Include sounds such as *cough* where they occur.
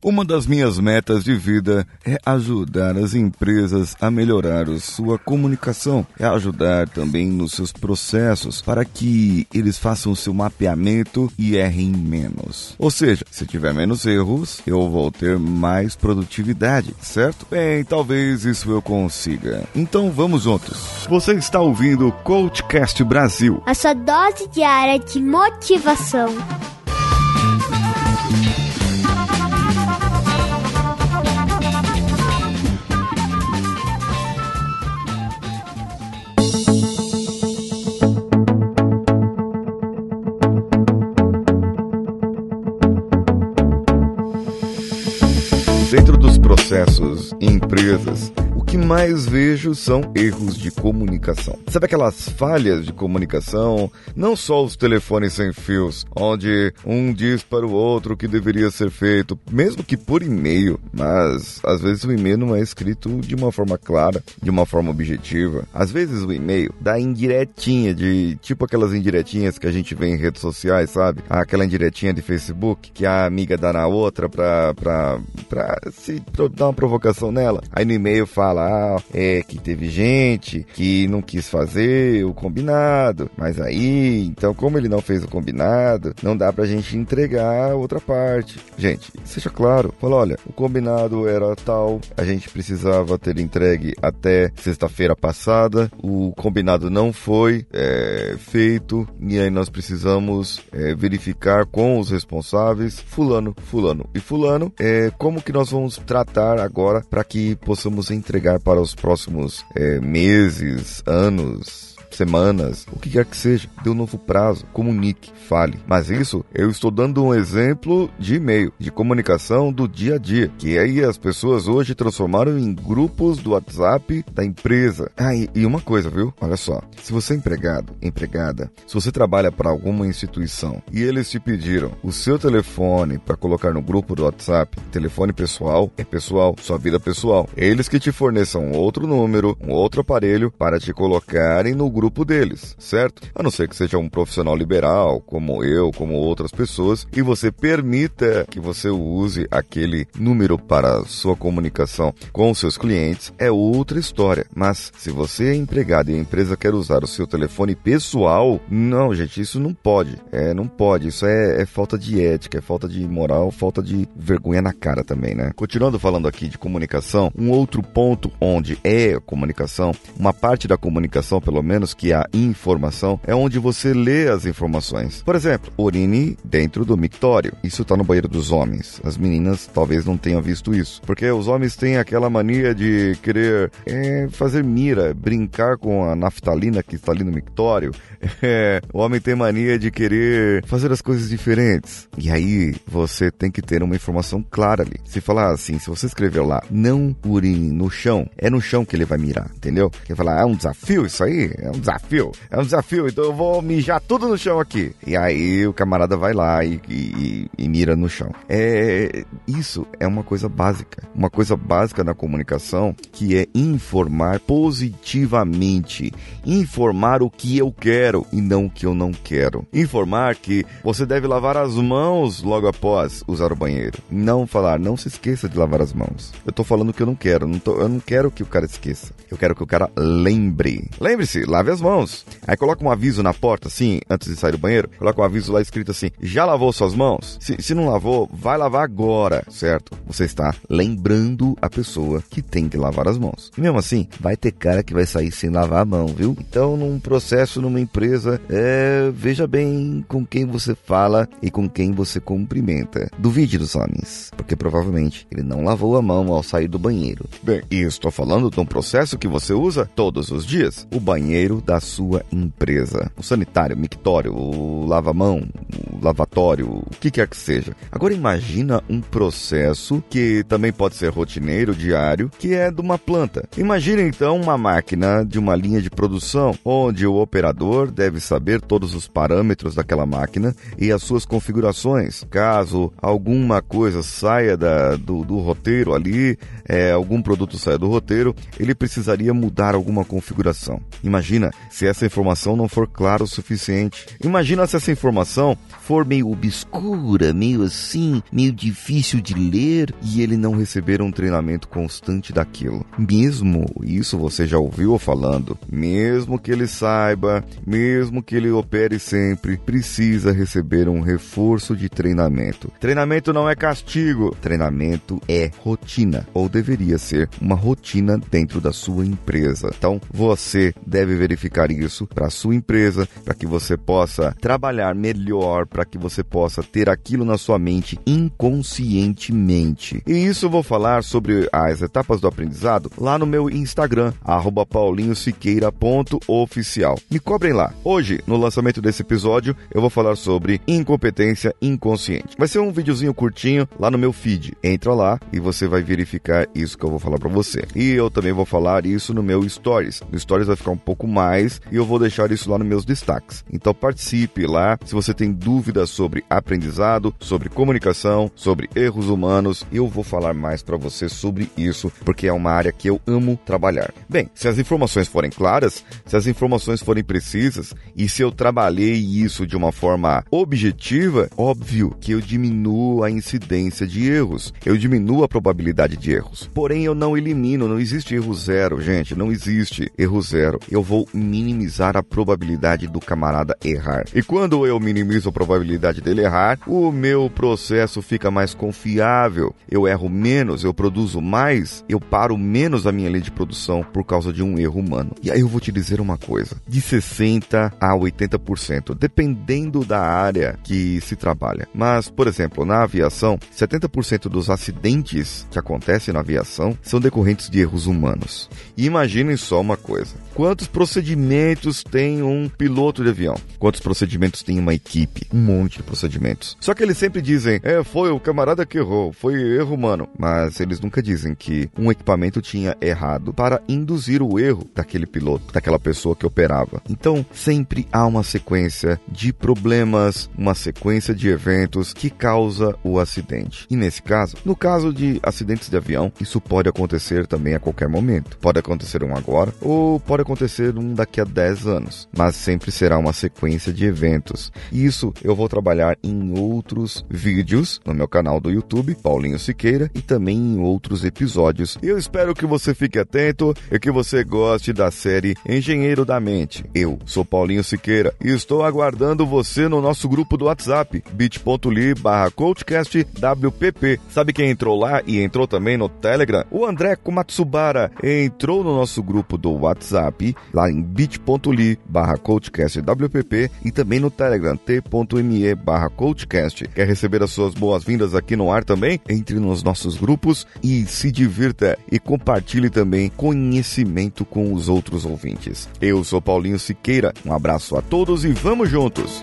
Uma das minhas metas de vida é ajudar as empresas a melhorar a sua comunicação, é ajudar também nos seus processos para que eles façam o seu mapeamento e errem menos. Ou seja, se tiver menos erros, eu vou ter mais produtividade, certo? Bem, talvez isso eu consiga. Então vamos juntos. Você está ouvindo o Coachcast Brasil. A sua dose diária de motivação. Em empresas, o que mais vejo são erros de comunicação. Sabe aquelas falhas de comunicação? Não só os telefones sem fios, onde um diz para o outro o que deveria ser feito, mesmo que por e-mail, mas às vezes o e-mail não é escrito de uma forma clara, de uma forma objetiva. Às vezes o e-mail dá indiretinha de tipo aquelas indiretinhas que a gente vê em redes sociais, sabe? Aquela indiretinha de Facebook que a amiga dá na outra pra, pra, pra se dar uma provocação nela. Aí no e-mail fala, ah, é que teve gente que não quis fazer o combinado, mas aí, então como ele não fez o combinado, não dá pra gente entregar outra parte. Gente, seja claro, fala, olha, o combinado era tal, a gente precisava ter entregue até sexta-feira passada, o combinado não foi é, feito, e aí nós precisamos é, verificar com os responsáveis, fulano, fulano e fulano, é, como que nós vamos tratar agora para que possamos entregar para os próximos é, meses, anos, semanas, o que quer que seja, dê um novo prazo, comunique, fale. Mas isso eu estou dando um exemplo de e-mail, de comunicação do dia a dia, que aí as pessoas hoje transformaram em grupos do WhatsApp da empresa. Ah, e, e uma coisa, viu? Olha só, se você é empregado, empregada, se você trabalha para alguma instituição e eles te pediram o seu telefone para colocar no grupo do WhatsApp, telefone pessoal é pessoal, sua vida pessoal. Eles que te forneçam outro número, um outro aparelho para te colocarem no grupo grupo deles, certo? A não ser que seja um profissional liberal, como eu, como outras pessoas, e você permita que você use aquele número para sua comunicação com seus clientes, é outra história. Mas se você é empregado e a empresa quer usar o seu telefone pessoal, não, gente, isso não pode. É, não pode. Isso é, é falta de ética, é falta de moral, falta de vergonha na cara também, né? Continuando falando aqui de comunicação, um outro ponto onde é comunicação, uma parte da comunicação, pelo menos, que a informação é onde você lê as informações. Por exemplo, urine dentro do mictório. Isso está no banheiro dos homens. As meninas talvez não tenham visto isso. Porque os homens têm aquela mania de querer é, fazer mira, brincar com a naftalina que está ali no mictório. *laughs* É, o homem tem mania de querer fazer as coisas diferentes. E aí você tem que ter uma informação clara ali. Se falar assim, se você escrever lá, não urine no chão, é no chão que ele vai mirar, entendeu? Quer falar, é um desafio isso aí? É um desafio. É um desafio, então eu vou mijar tudo no chão aqui. E aí o camarada vai lá e, e, e mira no chão. É, isso é uma coisa básica. Uma coisa básica na comunicação que é informar positivamente. Informar o que eu quero e não o que eu não quero. Informar que você deve lavar as mãos logo após usar o banheiro. Não falar, não se esqueça de lavar as mãos. Eu tô falando que eu não quero. Não tô, eu não quero que o cara esqueça. Eu quero que o cara lembre. Lembre-se, lave as mãos. Aí coloca um aviso na porta, assim, antes de sair do banheiro. Coloca um aviso lá escrito assim: já lavou suas mãos? Se, se não lavou, vai lavar agora, certo? Você está lembrando a pessoa que tem que lavar as mãos. E mesmo assim, vai ter cara que vai sair sem lavar a mão, viu? Então, num processo, numa empresa, é, veja bem com quem você fala e com quem você cumprimenta. Duvide dos homens, porque provavelmente ele não lavou a mão ao sair do banheiro. Bem, e estou falando de um processo que você usa todos os dias: o banheiro da sua empresa. O sanitário, o mictório, o lava-mão, o lavatório, o que quer que seja. Agora imagina um processo que também pode ser rotineiro, diário, que é de uma planta. Imagine então uma máquina de uma linha de produção onde o operador deve saber todos os parâmetros daquela máquina e as suas configurações. Caso alguma coisa saia da, do, do roteiro ali, é, algum produto saia do roteiro, ele precisaria mudar alguma configuração. Imagina Imagina se essa informação não for clara o suficiente. Imagina se essa informação for meio obscura, meio assim, meio difícil de ler e ele não receber um treinamento constante daquilo. Mesmo isso você já ouviu falando, mesmo que ele saiba, mesmo que ele opere sempre, precisa receber um reforço de treinamento. Treinamento não é castigo, treinamento é rotina ou deveria ser uma rotina dentro da sua empresa. Então, você deve verificar isso para sua empresa, para que você possa trabalhar melhor, para que você possa ter aquilo na sua mente inconscientemente. E isso eu vou falar sobre as etapas do aprendizado lá no meu Instagram, paulinhosiqueira.oficial. Me cobrem lá. Hoje, no lançamento desse episódio, eu vou falar sobre incompetência inconsciente. Vai ser um videozinho curtinho lá no meu feed. Entra lá e você vai verificar isso que eu vou falar para você. E eu também vou falar isso no meu Stories. No Stories vai ficar um pouco mais e eu vou deixar isso lá nos meus destaques. Então participe lá. Se você tem dúvidas sobre aprendizado, sobre comunicação, sobre erros humanos, eu vou falar mais para você sobre isso, porque é uma área que eu amo trabalhar. Bem, se as informações forem claras, se as informações forem precisas e se eu trabalhei isso de uma forma objetiva, óbvio que eu diminuo a incidência de erros, eu diminuo a probabilidade de erros. Porém, eu não elimino, não existe erro zero, gente, não existe erro zero. Eu vou minimizar a probabilidade do camarada errar. E quando eu minimizo a probabilidade dele errar, o meu processo fica mais confiável, eu erro menos, eu produzo mais, eu paro menos a minha linha de produção por causa de um erro humano. E aí eu vou te dizer uma coisa: de 60 a 80%, dependendo da área que se trabalha. Mas, por exemplo, na aviação, 70% dos acidentes que acontecem na aviação são decorrentes de erros humanos. E imaginem só uma coisa: quantos procedimentos tem um piloto de avião? Quantos procedimentos tem uma equipe? Um monte de procedimentos. Só que eles sempre dizem, é, foi o camarada que errou, foi erro humano. Mas eles nunca dizem que um equipamento tinha errado para induzir o erro daquele piloto, daquela pessoa que operava. Então, sempre há uma sequência de problemas, uma sequência de eventos que causa o acidente. E nesse caso, no caso de acidentes de avião, isso pode acontecer também a qualquer momento. Pode acontecer um agora ou pode acontecer um daqui a 10 anos, mas sempre será uma sequência de eventos. Isso eu vou trabalhar em outros vídeos no meu canal do YouTube, Paulinho Siqueira, e também em outros episódios. Eu espero que você fique atento e que você goste da série Engenheiro da Mente. Eu sou Paulinho Siqueira e estou aguardando você no nosso grupo do WhatsApp, bit.ly barra coachcastwpp. Sabe quem entrou lá e entrou também no Telegram? O André Kumatsubara entrou no nosso grupo do WhatsApp, lá em bit.ly barra coachcastwpp e também no Telegram, t.ly me barra coachcast. Quer receber as suas boas-vindas aqui no ar também? Entre nos nossos grupos e se divirta e compartilhe também conhecimento com os outros ouvintes. Eu sou Paulinho Siqueira, um abraço a todos e vamos juntos!